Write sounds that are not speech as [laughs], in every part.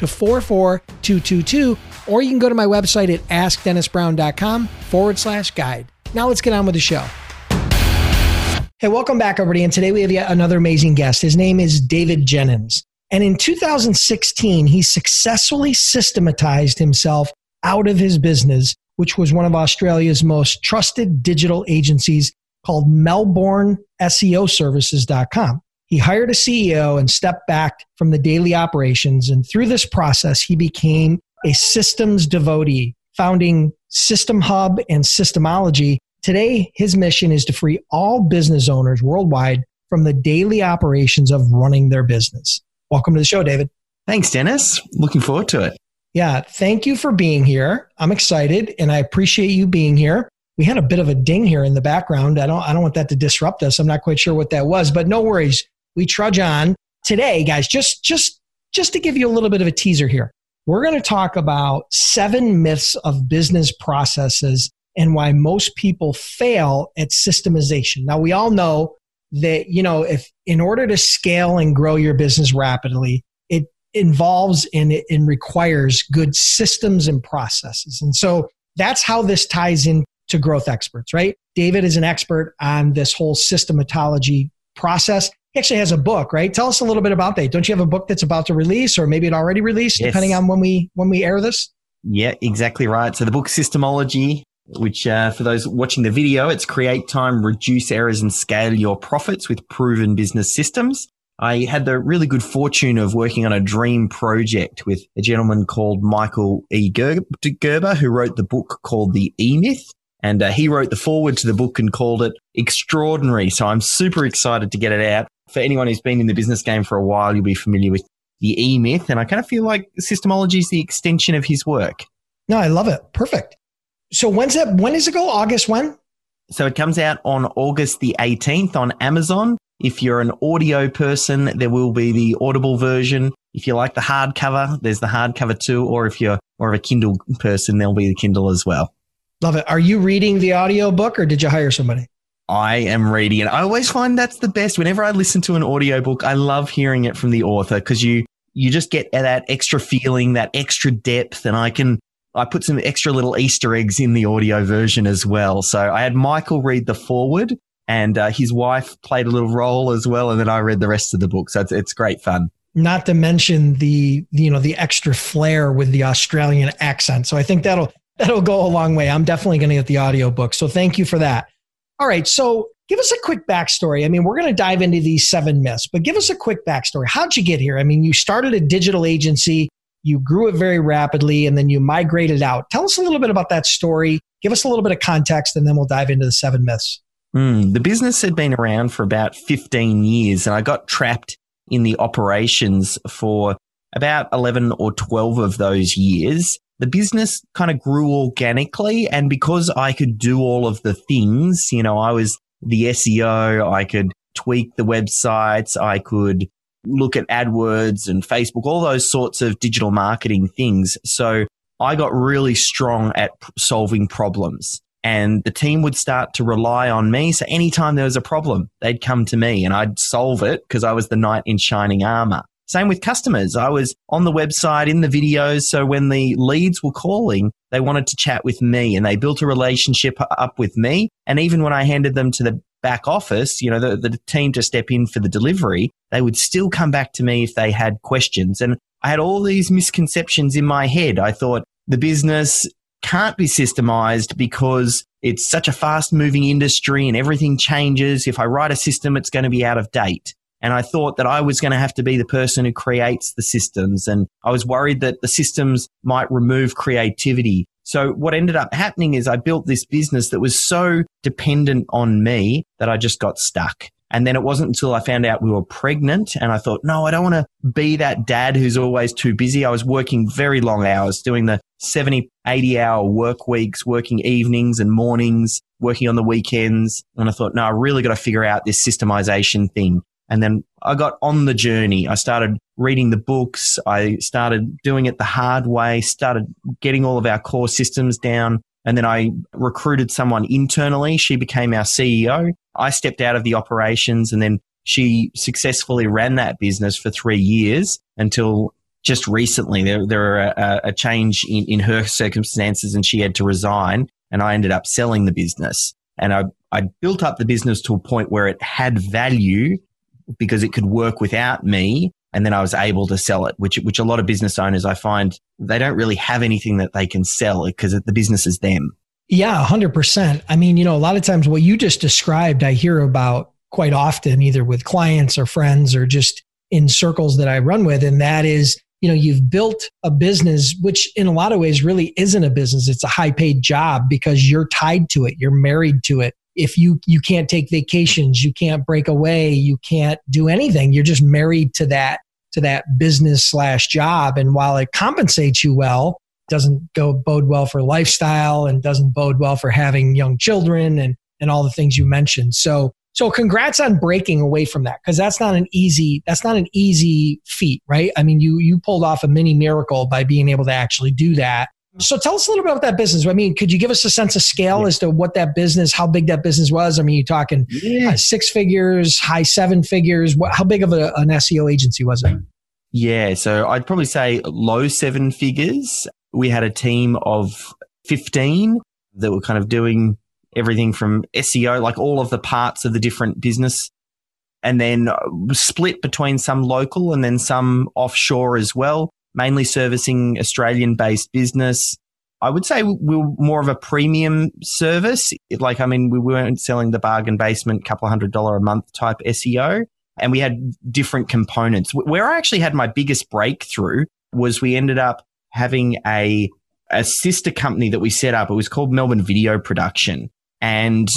to 44222, or you can go to my website at askdennisbrown.com forward slash guide. Now let's get on with the show. Hey, welcome back, everybody. And today we have yet another amazing guest. His name is David Jennings. And in 2016, he successfully systematized himself out of his business, which was one of Australia's most trusted digital agencies called MelbourneSEOservices.com. He hired a CEO and stepped back from the daily operations. And through this process, he became a systems devotee, founding System Hub and Systemology. Today, his mission is to free all business owners worldwide from the daily operations of running their business. Welcome to the show, David. Thanks, Dennis. Looking forward to it. Yeah, thank you for being here. I'm excited and I appreciate you being here. We had a bit of a ding here in the background. I don't I don't want that to disrupt us. I'm not quite sure what that was, but no worries we trudge on today, guys. Just just just to give you a little bit of a teaser here, we're going to talk about seven myths of business processes and why most people fail at systemization. Now, we all know that you know if in order to scale and grow your business rapidly, it involves and it and requires good systems and processes. And so that's how this ties in to growth experts, right? David is an expert on this whole systematology process. He actually has a book, right? Tell us a little bit about that. Don't you have a book that's about to release, or maybe it already released, yes. depending on when we when we air this? Yeah, exactly right. So the book Systemology, which uh, for those watching the video, it's create time, reduce errors, and scale your profits with proven business systems. I had the really good fortune of working on a dream project with a gentleman called Michael E. Gerber, who wrote the book called The E Myth. And uh, he wrote the foreword to the book and called it extraordinary. So I'm super excited to get it out for anyone who's been in the business game for a while, you'll be familiar with the E Myth. And I kind of feel like Systemology is the extension of his work. No, I love it. Perfect. So when's that? When does it go? August when? So it comes out on August the 18th on Amazon. If you're an audio person, there will be the Audible version. If you like the hardcover, there's the hardcover too. Or if you're more of a Kindle person, there'll be the Kindle as well. Love it. Are you reading the audio book or did you hire somebody? I am reading it. I always find that's the best. Whenever I listen to an audiobook, I love hearing it from the author because you you just get that extra feeling, that extra depth, and I can I put some extra little Easter eggs in the audio version as well. So I had Michael read the foreword, and uh, his wife played a little role as well, and then I read the rest of the book. So it's, it's great fun. Not to mention the you know the extra flair with the Australian accent. So I think that'll that'll go a long way. I'm definitely going to get the audio book. So thank you for that. All right. So give us a quick backstory. I mean, we're going to dive into these seven myths, but give us a quick backstory. How'd you get here? I mean, you started a digital agency, you grew it very rapidly, and then you migrated out. Tell us a little bit about that story. Give us a little bit of context, and then we'll dive into the seven myths. Mm, the business had been around for about 15 years, and I got trapped in the operations for about 11 or 12 of those years the business kind of grew organically. And because I could do all of the things, you know, I was the SEO, I could tweak the websites, I could look at AdWords and Facebook, all those sorts of digital marketing things. So I got really strong at solving problems and the team would start to rely on me. So anytime there was a problem, they'd come to me and I'd solve it because I was the knight in shining armor. Same with customers. I was on the website in the videos. So when the leads were calling, they wanted to chat with me and they built a relationship up with me. And even when I handed them to the back office, you know, the, the team to step in for the delivery, they would still come back to me if they had questions. And I had all these misconceptions in my head. I thought the business can't be systemized because it's such a fast moving industry and everything changes. If I write a system, it's going to be out of date. And I thought that I was going to have to be the person who creates the systems. And I was worried that the systems might remove creativity. So what ended up happening is I built this business that was so dependent on me that I just got stuck. And then it wasn't until I found out we were pregnant and I thought, no, I don't want to be that dad who's always too busy. I was working very long hours, doing the 70, 80 hour work weeks, working evenings and mornings, working on the weekends. And I thought, no, I really got to figure out this systemization thing. And then I got on the journey. I started reading the books. I started doing it the hard way, started getting all of our core systems down. And then I recruited someone internally. She became our CEO. I stepped out of the operations and then she successfully ran that business for three years until just recently there, there a, a change in, in her circumstances and she had to resign and I ended up selling the business. And I, I built up the business to a point where it had value because it could work without me. And then I was able to sell it, which, which a lot of business owners I find they don't really have anything that they can sell because the business is them. Yeah, 100%. I mean, you know, a lot of times what you just described, I hear about quite often, either with clients or friends or just in circles that I run with. And that is, you know, you've built a business, which in a lot of ways really isn't a business. It's a high paid job because you're tied to it. You're married to it. If you, you can't take vacations, you can't break away, you can't do anything. You're just married to that, to that business slash job. And while it compensates you well, doesn't go bode well for lifestyle and doesn't bode well for having young children and and all the things you mentioned. So so congrats on breaking away from that because that's not an easy that's not an easy feat, right? I mean, you you pulled off a mini miracle by being able to actually do that. So tell us a little bit about that business. I mean, could you give us a sense of scale yeah. as to what that business, how big that business was? I mean, you talking yeah. uh, six figures, high seven figures? What, how big of a, an SEO agency was it? Yeah, so I'd probably say low seven figures we had a team of 15 that were kind of doing everything from SEO, like all of the parts of the different business, and then uh, split between some local and then some offshore as well, mainly servicing Australian based business. I would say we were more of a premium service. Like, I mean, we weren't selling the bargain basement, couple hundred dollar a month type SEO. And we had different components. Where I actually had my biggest breakthrough was we ended up having a a sister company that we set up. It was called Melbourne Video Production, and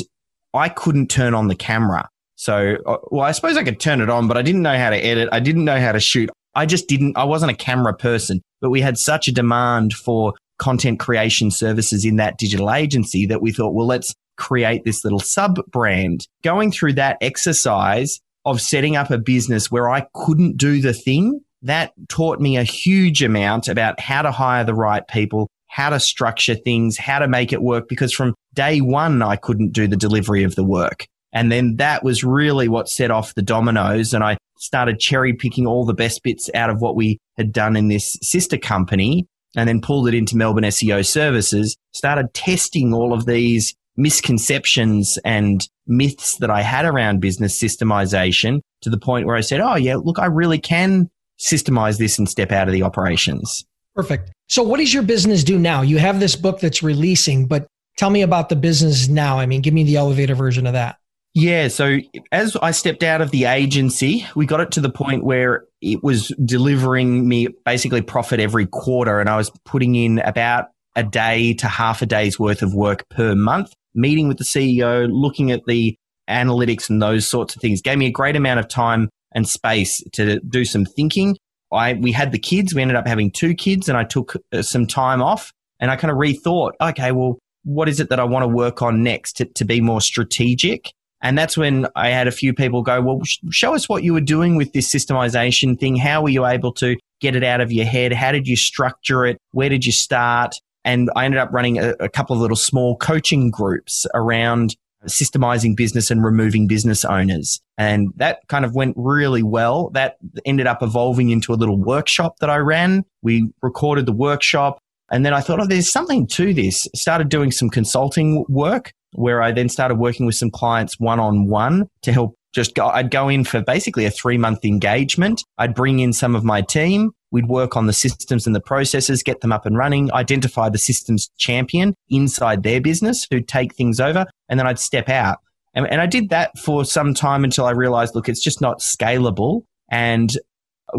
I couldn't turn on the camera. So, uh, well, I suppose I could turn it on, but I didn't know how to edit. I didn't know how to shoot. I just didn't. I wasn't a camera person. But we had such a demand for content creation services in that digital agency that we thought, well, let's create this little sub brand. Going through that exercise of setting up a business where I couldn't do the thing that taught me a huge amount about how to hire the right people, how to structure things, how to make it work. Because from day one, I couldn't do the delivery of the work. And then that was really what set off the dominoes. And I started cherry picking all the best bits out of what we had done in this sister company and then pulled it into Melbourne SEO services, started testing all of these misconceptions and myths that I had around business systemization to the point where I said, Oh yeah, look, I really can systemize this and step out of the operations. Perfect. So, what does your business do now? You have this book that's releasing, but tell me about the business now. I mean, give me the elevator version of that. Yeah. So, as I stepped out of the agency, we got it to the point where it was delivering me basically profit every quarter, and I was putting in about a day to half a day's worth of work per month, meeting with the CEO, looking at the analytics and those sorts of things. Gave me a great amount of time and space to do some thinking. I, we had the kids. We ended up having two kids and I took uh, some time off and I kind of rethought, okay, well, what is it that I want to work on next to, to be more strategic? And that's when I had a few people go, well, sh- show us what you were doing with this systemization thing. How were you able to get it out of your head? How did you structure it? Where did you start? And I ended up running a, a couple of little small coaching groups around systemizing business and removing business owners. And that kind of went really well. That ended up evolving into a little workshop that I ran. We recorded the workshop. And then I thought, oh, there's something to this. Started doing some consulting work where I then started working with some clients one on one to help just go. I'd go in for basically a three month engagement. I'd bring in some of my team. We'd work on the systems and the processes, get them up and running, identify the systems champion inside their business who'd take things over, and then I'd step out. And, and I did that for some time until I realized, look, it's just not scalable. And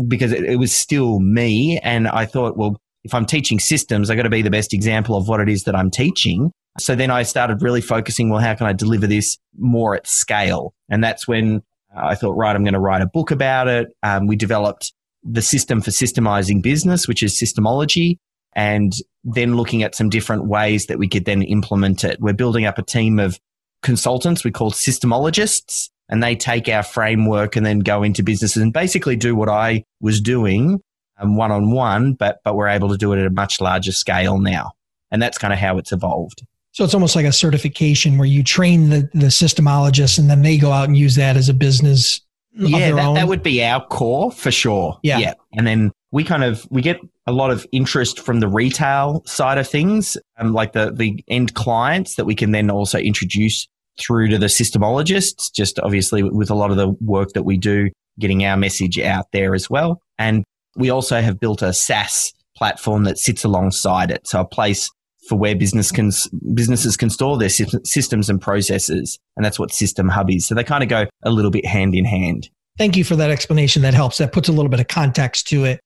because it, it was still me. And I thought, well, if I'm teaching systems, I got to be the best example of what it is that I'm teaching. So then I started really focusing, well, how can I deliver this more at scale? And that's when I thought, right, I'm going to write a book about it. Um, we developed the system for systemizing business, which is systemology, and then looking at some different ways that we could then implement it. We're building up a team of consultants we call systemologists, and they take our framework and then go into businesses and basically do what I was doing one on one, but but we're able to do it at a much larger scale now, and that's kind of how it's evolved. So it's almost like a certification where you train the the systemologists, and then they go out and use that as a business yeah, that, that, would be our core for sure. Yeah. yeah. And then we kind of, we get a lot of interest from the retail side of things, um, like the, the end clients that we can then also introduce through to the systemologists, just obviously with a lot of the work that we do, getting our message out there as well. And we also have built a SaaS platform that sits alongside it. So a place for where business can, businesses can store their systems and processes. And that's what System Hub is. So they kind of go a little bit hand in hand. Thank you for that explanation. That helps. That puts a little bit of context to it,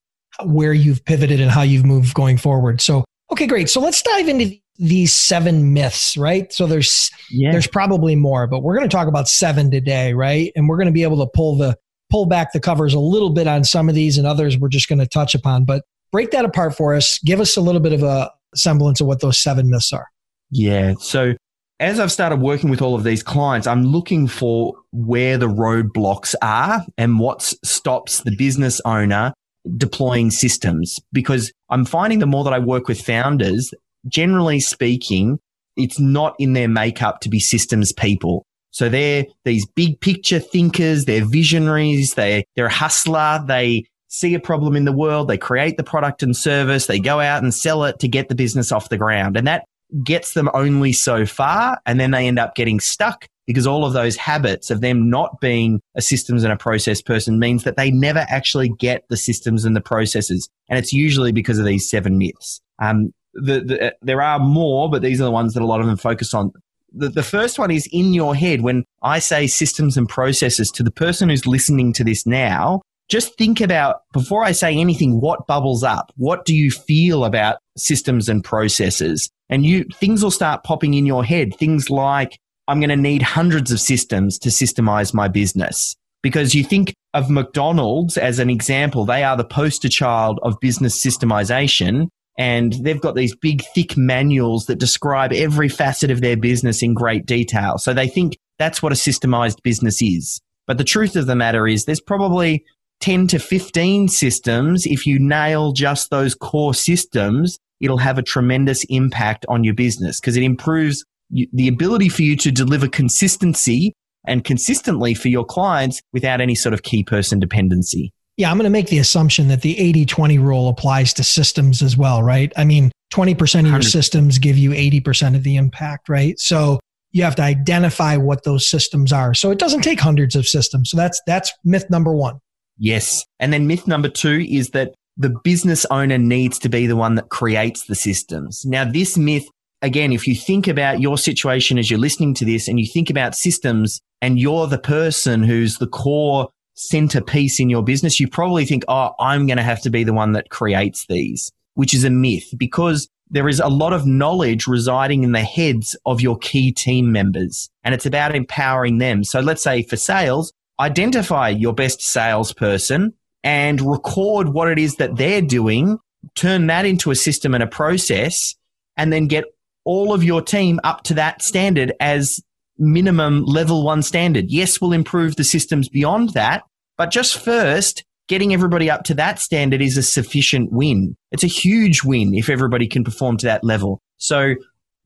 where you've pivoted and how you've moved going forward. So, okay, great. So let's dive into these seven myths, right? So there's yeah. there's probably more, but we're going to talk about seven today, right? And we're going to be able to pull the pull back the covers a little bit on some of these and others we're just going to touch upon, but break that apart for us. Give us a little bit of a semblance of what those seven myths are. Yeah. So as I've started working with all of these clients, I'm looking for where the roadblocks are and what stops the business owner deploying systems because I'm finding the more that I work with founders, generally speaking, it's not in their makeup to be systems people. So they're these big picture thinkers, they're visionaries, they, they're a hustler, they see a problem in the world, they create the product and service, they go out and sell it to get the business off the ground. And that gets them only so far. And then they end up getting stuck because all of those habits of them not being a systems and a process person means that they never actually get the systems and the processes. And it's usually because of these seven myths. Um, the, the, there are more, but these are the ones that a lot of them focus on. The, the first one is in your head. When I say systems and processes to the person who's listening to this now, just think about before I say anything, what bubbles up? What do you feel about systems and processes? And you, things will start popping in your head. Things like, I'm going to need hundreds of systems to systemize my business. Because you think of McDonald's as an example, they are the poster child of business systemization. And they've got these big, thick manuals that describe every facet of their business in great detail. So they think that's what a systemized business is. But the truth of the matter is there's probably 10 to 15 systems, if you nail just those core systems, it'll have a tremendous impact on your business because it improves the ability for you to deliver consistency and consistently for your clients without any sort of key person dependency. Yeah, I'm going to make the assumption that the 80 20 rule applies to systems as well, right? I mean, 20% of your 100%. systems give you 80% of the impact, right? So you have to identify what those systems are. So it doesn't take hundreds of systems. So that's that's myth number 1. Yes. And then myth number two is that the business owner needs to be the one that creates the systems. Now, this myth, again, if you think about your situation as you're listening to this and you think about systems and you're the person who's the core centerpiece in your business, you probably think, oh, I'm going to have to be the one that creates these, which is a myth because there is a lot of knowledge residing in the heads of your key team members and it's about empowering them. So let's say for sales, identify your best salesperson and record what it is that they're doing, turn that into a system and a process, and then get all of your team up to that standard as minimum level one standard. Yes, we'll improve the systems beyond that, but just first, getting everybody up to that standard is a sufficient win. It's a huge win if everybody can perform to that level. So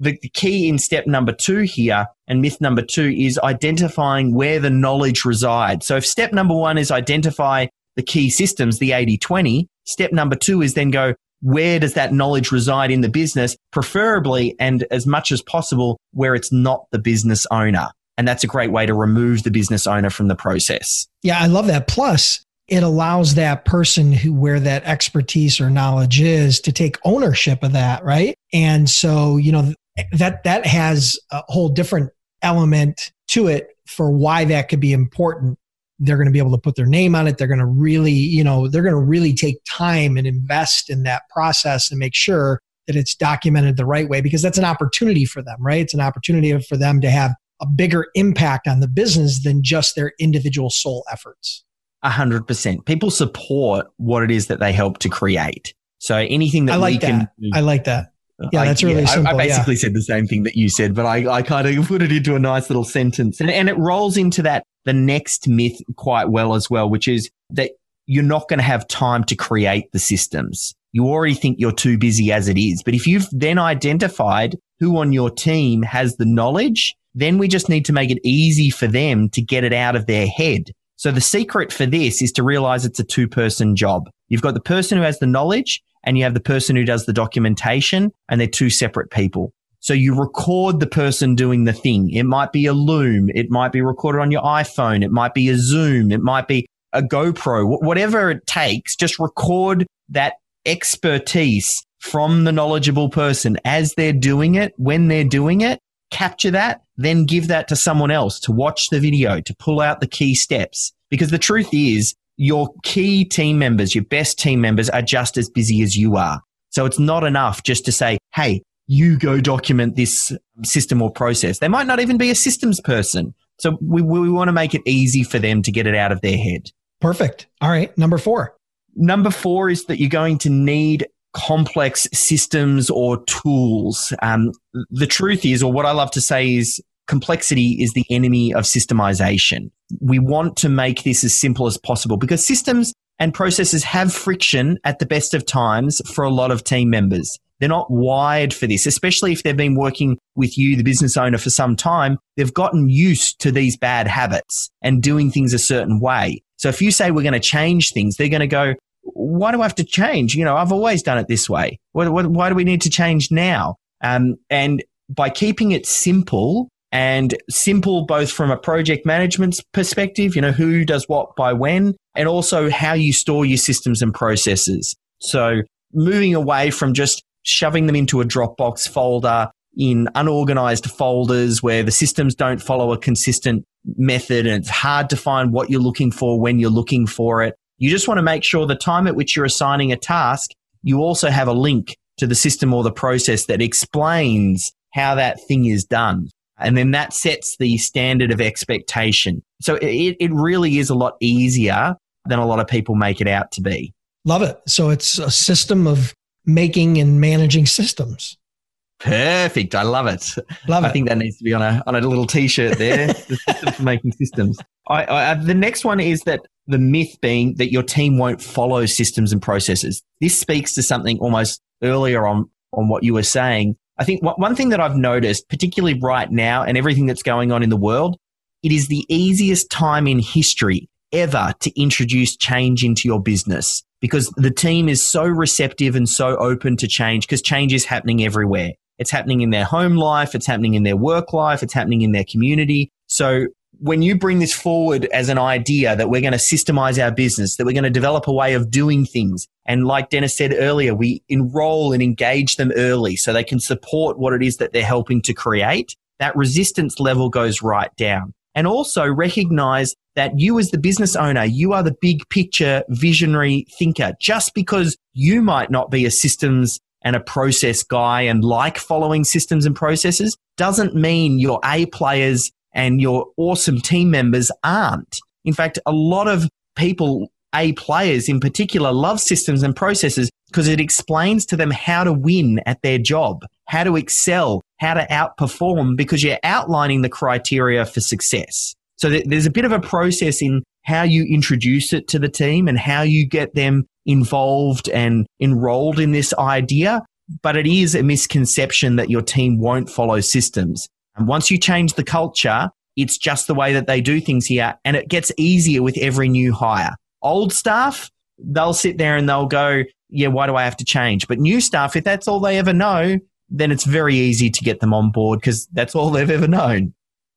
the, the key in step number two here and myth number two is identifying where the knowledge resides. So if step number one is identify the key systems, the 80 20, step number two is then go, where does that knowledge reside in the business, preferably and as much as possible where it's not the business owner. And that's a great way to remove the business owner from the process. Yeah, I love that. Plus, it allows that person who where that expertise or knowledge is to take ownership of that, right? And so, you know, that that has a whole different element to it for why that could be important. They're going to be able to put their name on it. They're going to really you know they're going to really take time and invest in that process and make sure that it's documented the right way because that's an opportunity for them right? It's an opportunity for them to have a bigger impact on the business than just their individual sole efforts. A hundred percent. People support what it is that they help to create. So anything that I like that. can I like that. Yeah, I- that's really yeah, I- simple. I, yeah. basically said the same thing that you said, but I, I kind of [laughs] put it into a nice little sentence. And, and it rolls into that, the next myth quite well as well, which is that you're not going to have time to create the systems. You already think you're too busy as it is. But if you've then identified who on your team has the knowledge, then we just need to make it easy for them to get it out of their head. So the secret for this is to realize it's a two person job. You've got the person who has the knowledge and you have the person who does the documentation and they're two separate people. So you record the person doing the thing. It might be a Loom. It might be recorded on your iPhone. It might be a Zoom. It might be a GoPro, whatever it takes. Just record that expertise from the knowledgeable person as they're doing it, when they're doing it, capture that, then give that to someone else to watch the video, to pull out the key steps. Because the truth is, your key team members, your best team members are just as busy as you are. So it's not enough just to say, Hey, you go document this system or process. They might not even be a systems person. So we, we want to make it easy for them to get it out of their head. Perfect. All right. Number four. Number four is that you're going to need complex systems or tools. Um, the truth is, or what I love to say is, complexity is the enemy of systemization. We want to make this as simple as possible because systems and processes have friction at the best of times for a lot of team members. They're not wired for this, especially if they've been working with you, the business owner, for some time. They've gotten used to these bad habits and doing things a certain way. So if you say we're going to change things, they're going to go, why do I have to change? You know, I've always done it this way. Why, why, why do we need to change now? Um, and by keeping it simple and simple, both from a project management perspective, you know, who does what by when, and also how you store your systems and processes. So moving away from just shoving them into a Dropbox folder in unorganized folders where the systems don't follow a consistent method and it's hard to find what you're looking for when you're looking for it. You just want to make sure the time at which you're assigning a task, you also have a link to the system or the process that explains how that thing is done. And then that sets the standard of expectation. So it, it really is a lot easier than a lot of people make it out to be. Love it. So it's a system of making and managing systems. Perfect. I love it. Love it. I think that needs to be on a on a little T-shirt there. [laughs] the system for making systems. I, I, uh, the next one is that the myth being that your team won't follow systems and processes. This speaks to something almost earlier on on what you were saying. I think one thing that I've noticed, particularly right now, and everything that's going on in the world, it is the easiest time in history ever to introduce change into your business because the team is so receptive and so open to change because change is happening everywhere. It's happening in their home life. It's happening in their work life. It's happening in their community. So when you bring this forward as an idea that we're going to systemize our business, that we're going to develop a way of doing things. And like Dennis said earlier, we enroll and engage them early so they can support what it is that they're helping to create. That resistance level goes right down. And also recognize that you as the business owner, you are the big picture visionary thinker. Just because you might not be a systems and a process guy and like following systems and processes doesn't mean your A players and your awesome team members aren't. In fact, a lot of people, A players in particular, love systems and processes because it explains to them how to win at their job, how to excel, how to outperform because you're outlining the criteria for success. So there's a bit of a process in how you introduce it to the team and how you get them involved and enrolled in this idea. But it is a misconception that your team won't follow systems. And once you change the culture, it's just the way that they do things here. And it gets easier with every new hire. Old staff, they'll sit there and they'll go, yeah, why do I have to change? But new staff, if that's all they ever know, then it's very easy to get them on board because that's all they've ever known.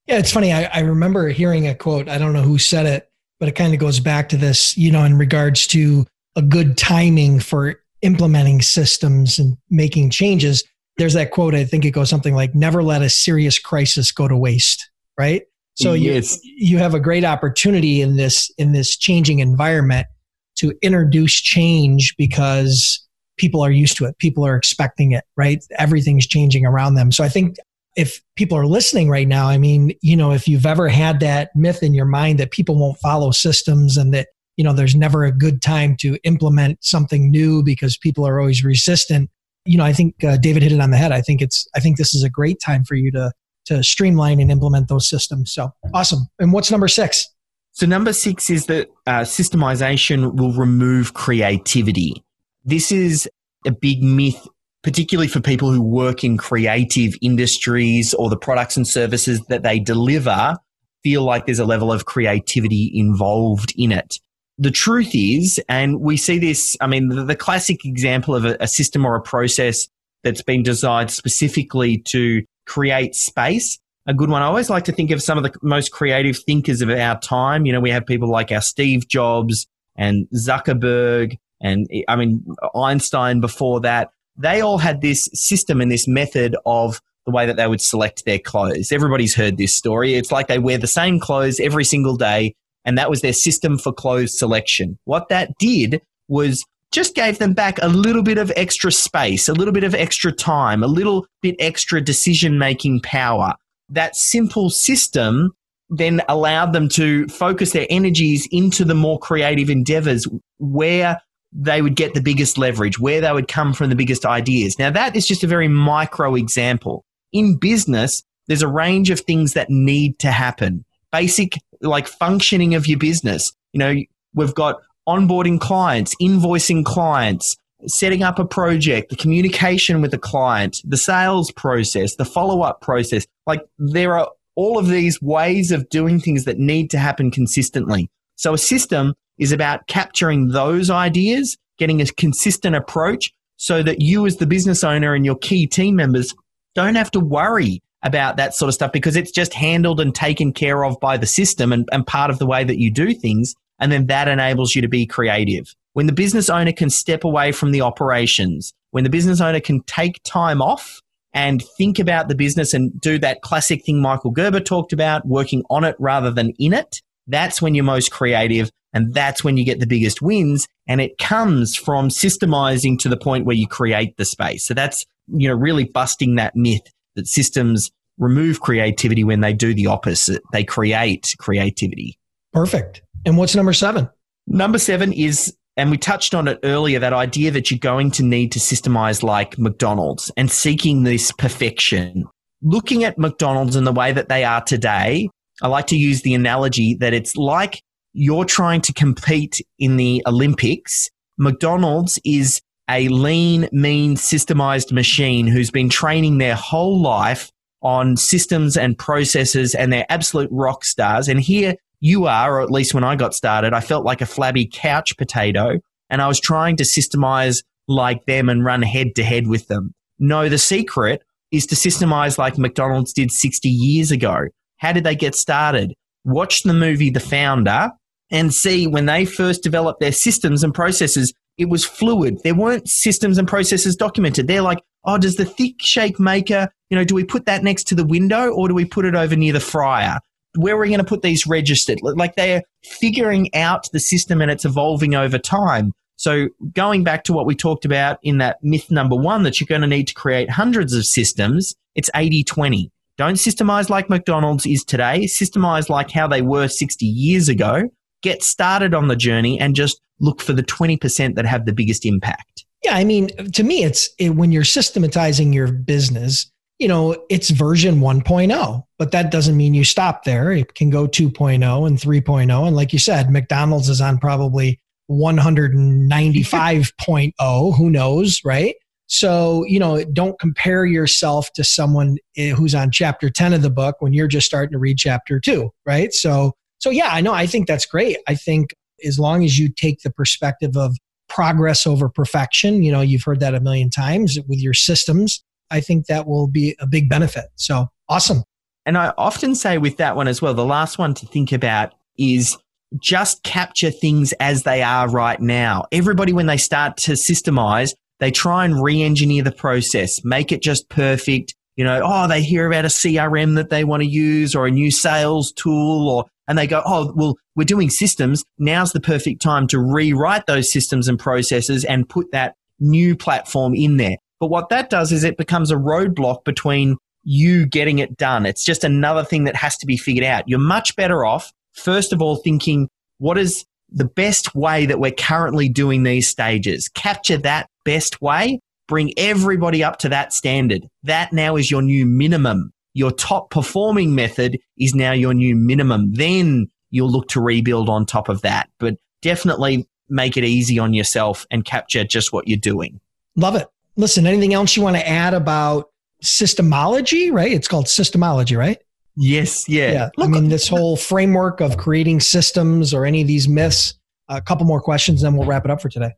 Yeah, it's funny. I, I remember hearing a quote. I don't know who said it, but it kind of goes back to this, you know, in regards to a good timing for implementing systems and making changes. There's that quote, I think it goes something like, never let a serious crisis go to waste, right? So yes. you, you have a great opportunity in this, in this changing environment to introduce change because people are used to it. People are expecting it, right? Everything's changing around them. So I think if people are listening right now, I mean, you know, if you've ever had that myth in your mind that people won't follow systems and that, you know, there's never a good time to implement something new because people are always resistant, you know, I think uh, David hit it on the head. I think it's, I think this is a great time for you to, to streamline and implement those systems. So awesome. And what's number six? So number six is that uh, systemization will remove creativity. This is a big myth particularly for people who work in creative industries or the products and services that they deliver feel like there's a level of creativity involved in it. The truth is, and we see this, I mean, the, the classic example of a, a system or a process that's been designed specifically to create space a good one. I always like to think of some of the most creative thinkers of our time. You know, we have people like our Steve Jobs and Zuckerberg and eh, I mean Einstein before that they all had this system and this method of the way that they would select their clothes. Everybody's heard this story. It's like they wear the same clothes every single day, and that was their system for closed selection. What that did was just gave them back a little bit of extra space, a little bit of extra time, a little bit extra decision making power. That simple system then allowed them to focus their energies into the more creative endeavors where they would get the biggest leverage, where they would come from the biggest ideas. Now, that is just a very micro example. In business, there's a range of things that need to happen. Basic, like functioning of your business. You know, we've got onboarding clients, invoicing clients, setting up a project, the communication with the client, the sales process, the follow up process. Like there are all of these ways of doing things that need to happen consistently. So a system is about capturing those ideas, getting a consistent approach so that you as the business owner and your key team members don't have to worry about that sort of stuff because it's just handled and taken care of by the system and, and part of the way that you do things. And then that enables you to be creative. When the business owner can step away from the operations, when the business owner can take time off and think about the business and do that classic thing Michael Gerber talked about, working on it rather than in it, that's when you're most creative and that's when you get the biggest wins. And it comes from systemizing to the point where you create the space. So that's, you know, really busting that myth that systems remove creativity when they do the opposite. They create creativity. Perfect. And what's number seven? Number seven is, and we touched on it earlier, that idea that you're going to need to systemize like McDonald's and seeking this perfection. Looking at McDonald's and the way that they are today, I like to use the analogy that it's like you're trying to compete in the Olympics. McDonald's is a lean, mean, systemized machine who's been training their whole life on systems and processes and they're absolute rock stars. And here you are, or at least when I got started, I felt like a flabby couch potato and I was trying to systemize like them and run head to head with them. No, the secret is to systemize like McDonald's did 60 years ago. How did they get started? Watch the movie The Founder and see when they first developed their systems and processes, it was fluid. There weren't systems and processes documented. They're like, oh, does the thick shake maker, you know, do we put that next to the window or do we put it over near the fryer? Where are we going to put these registered? Like they're figuring out the system and it's evolving over time. So going back to what we talked about in that myth number one, that you're going to need to create hundreds of systems, it's 80 20. Don't systemize like McDonald's is today. Systemize like how they were 60 years ago get started on the journey and just look for the 20% that have the biggest impact. Yeah, I mean, to me, it's it, when you're systematizing your business, you know, it's version 1.0, but that doesn't mean you stop there. It can go 2.0 and 3.0. And like you said, McDonald's is on probably 195.0, [laughs] who knows, right? So, you know, don't compare yourself to someone eh, who's on chapter 10 of the book when you're just starting to read chapter two, right? So, so, yeah, I know. I think that's great. I think as long as you take the perspective of progress over perfection, you know, you've heard that a million times with your systems, I think that will be a big benefit. So, awesome. And I often say with that one as well, the last one to think about is just capture things as they are right now. Everybody, when they start to systemize, they try and re engineer the process, make it just perfect. You know, oh, they hear about a CRM that they want to use or a new sales tool or, and they go, oh, well, we're doing systems. Now's the perfect time to rewrite those systems and processes and put that new platform in there. But what that does is it becomes a roadblock between you getting it done. It's just another thing that has to be figured out. You're much better off, first of all, thinking, what is the best way that we're currently doing these stages? Capture that best way, bring everybody up to that standard. That now is your new minimum. Your top performing method is now your new minimum. Then you'll look to rebuild on top of that. But definitely make it easy on yourself and capture just what you're doing. Love it. Listen, anything else you want to add about systemology, right? It's called systemology, right? Yes, yeah. Yeah. Look, I mean, uh, this whole framework of creating systems or any of these myths. A couple more questions, then we'll wrap it up for today.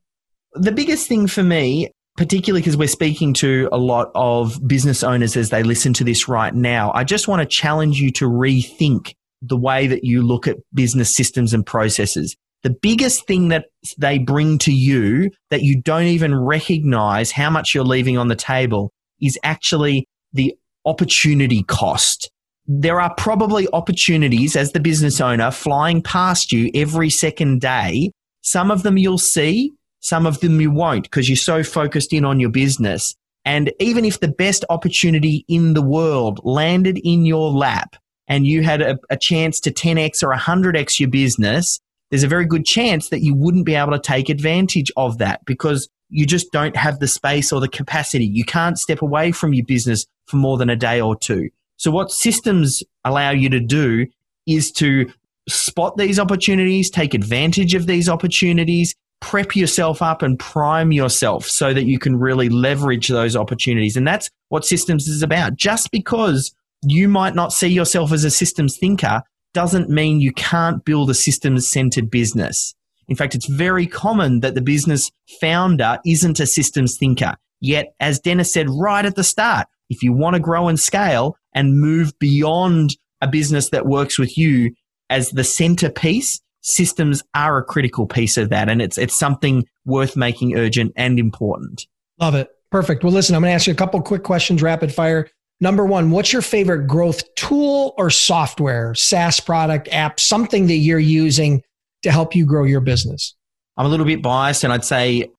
The biggest thing for me, particularly because we're speaking to a lot of business owners as they listen to this right now, I just want to challenge you to rethink the way that you look at business systems and processes. The biggest thing that they bring to you that you don't even recognize how much you're leaving on the table is actually the opportunity cost. There are probably opportunities as the business owner flying past you every second day. Some of them you'll see, some of them you won't because you're so focused in on your business. And even if the best opportunity in the world landed in your lap and you had a, a chance to 10x or 100x your business, there's a very good chance that you wouldn't be able to take advantage of that because you just don't have the space or the capacity. You can't step away from your business for more than a day or two. So what systems allow you to do is to spot these opportunities, take advantage of these opportunities, prep yourself up and prime yourself so that you can really leverage those opportunities. And that's what systems is about. Just because you might not see yourself as a systems thinker doesn't mean you can't build a systems centered business. In fact, it's very common that the business founder isn't a systems thinker. Yet, as Dennis said right at the start, if you want to grow and scale and move beyond a business that works with you as the centerpiece, systems are a critical piece of that. And it's, it's something worth making urgent and important. Love it. Perfect. Well, listen, I'm going to ask you a couple quick questions, rapid fire. Number one, what's your favorite growth tool or software, SaaS product, app, something that you're using to help you grow your business? I'm a little bit biased, and I'd say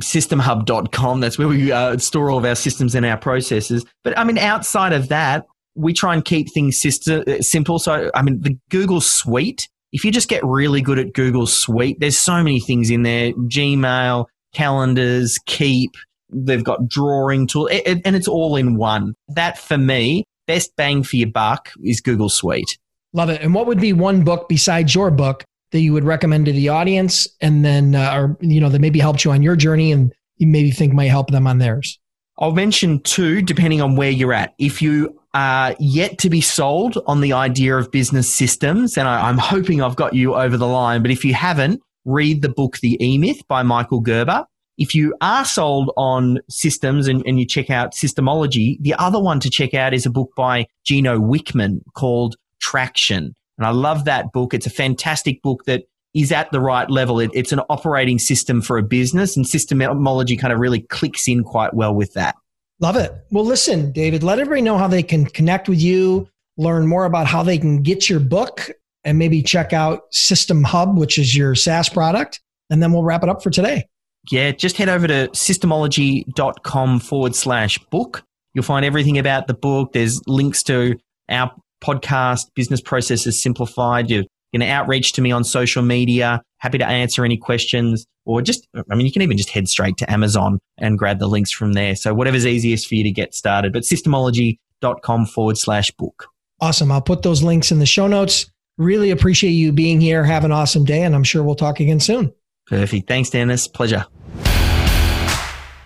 systemhub.com. That's where we uh, store all of our systems and our processes. But I mean, outside of that, we try and keep things system, uh, simple. So, I mean, the Google Suite, if you just get really good at Google Suite, there's so many things in there Gmail, calendars, Keep, they've got drawing tool, and it's all in one. That for me, best bang for your buck is Google Suite. Love it. And what would be one book besides your book that you would recommend to the audience and then uh, or you know that maybe helped you on your journey and you maybe think might help them on theirs i'll mention two depending on where you're at. If you are yet to be sold on the idea of business systems and I, i'm hoping i've got you over the line but if you haven't read the book the e-myth by michael gerber. If you are sold on systems and, and you check out systemology the other one to check out is a book by gino wickman called traction. And I love that book. It's a fantastic book that is at the right level. It, it's an operating system for a business, and systemology kind of really clicks in quite well with that. Love it. Well, listen, David, let everybody know how they can connect with you, learn more about how they can get your book, and maybe check out System Hub, which is your SaaS product. And then we'll wrap it up for today. Yeah, just head over to systemology.com forward slash book. You'll find everything about the book. There's links to our podcast, Business Processes Simplified. You're going to outreach to me on social media. Happy to answer any questions or just, I mean, you can even just head straight to Amazon and grab the links from there. So whatever's easiest for you to get started, but systemology.com forward slash book. Awesome. I'll put those links in the show notes. Really appreciate you being here. Have an awesome day, and I'm sure we'll talk again soon. Perfect. Thanks, Dennis. Pleasure.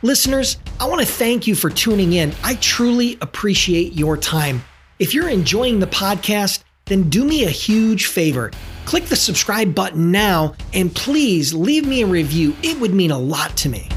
Listeners, I want to thank you for tuning in. I truly appreciate your time. If you're enjoying the podcast, then do me a huge favor. Click the subscribe button now and please leave me a review. It would mean a lot to me.